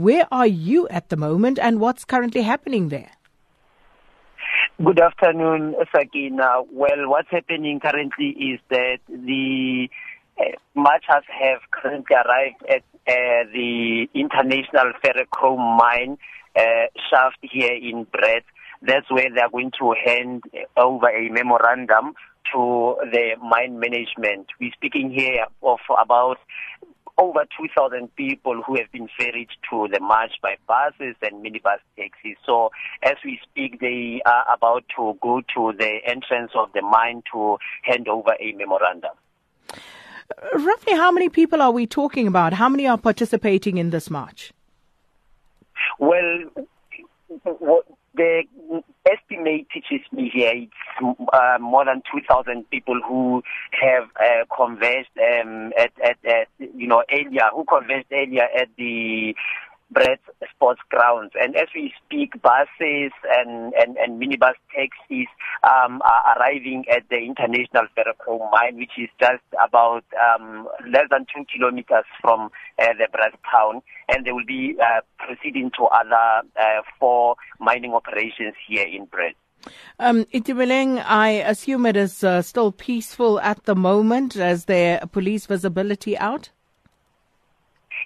Where are you at the moment and what's currently happening there? Good afternoon, Sakina. Well, what's happening currently is that the uh, marchers have currently arrived at uh, the International Ferrochrome Mine uh, shaft here in Brits. That's where they are going to hand over a memorandum to the mine management. We're speaking here of about over 2,000 people who have been ferried to the march by buses and minibus taxis. So as we speak, they are about to go to the entrance of the mine to hand over a memorandum. Roughly how many people are we talking about? How many are participating in this march? Well, the estimate teaches me here it's uh, more than 2,000 people who have uh, converged um, at, at, at, you know, earlier, who converged earlier at the Brits Sports Grounds. And as we speak, buses and, and, and minibus taxis um, are arriving at the International Ferrochrome Mine, which is just about um, less than two kilometers from uh, the Brits town. And they will be uh, proceeding to other uh, four mining operations here in Brits. Um, Itumeleng, I assume it is uh, still peaceful at the moment as there police visibility out?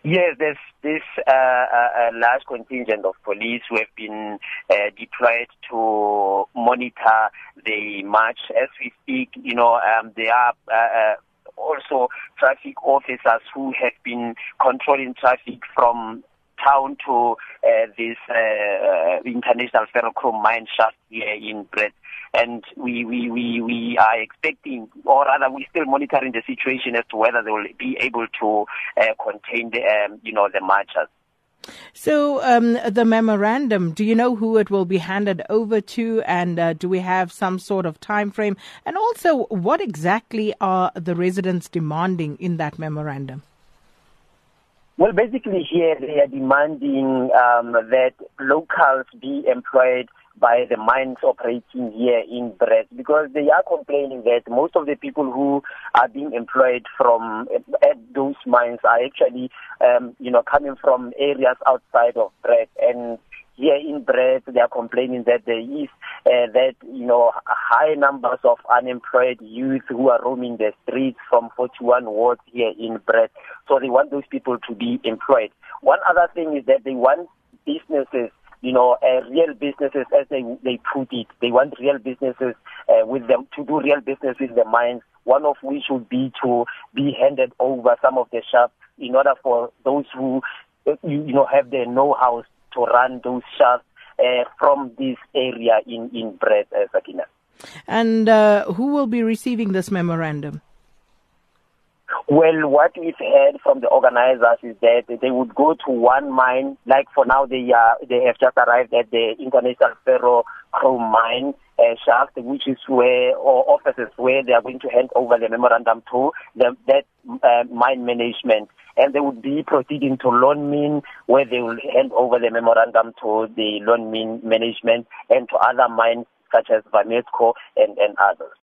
Yes, there's this uh, a large contingent of police who have been uh, deployed to monitor the march. As we speak, you know, um, there are uh, uh, also traffic officers who have been controlling traffic from town to uh, this uh, uh, international ferrochrome mine shaft here in Brits. And we, we, we, we are expecting, or rather, we're still monitoring the situation as to whether they will be able to uh, contain the, um, you know, the marchers. So, um, the memorandum, do you know who it will be handed over to, and uh, do we have some sort of time frame? And also, what exactly are the residents demanding in that memorandum? Well, basically, here they are demanding um, that locals be employed by the mines operating here in Brits because they are complaining that most of the people who are being employed from at those mines are actually, um, you know, coming from areas outside of Brits and here in Brits, they are complaining that there is uh, that you know high numbers of unemployed youth who are roaming the streets from 41 wards here in Brits. So they want those people to be employed. One other thing is that they want businesses you know, uh, real businesses, as they they put it. They want real businesses uh, with them to do real business with the mines. One of which would be to be handed over some of the shops in order for those who, you, you know, have the know-how to run those shafts uh, from this area in in Brits, uh, Sakina. And uh, who will be receiving this memorandum? Well, what we've heard from the organizers is that they would go to one mine. Like for now, they are they have just arrived at the International Mine uh, shaft, which is where or offices where they are going to hand over the memorandum to the, that uh, mine management. And they would be proceeding to Lonmin, where they will hand over the memorandum to the Lonmin management and to other mines such as Vametco and, and others.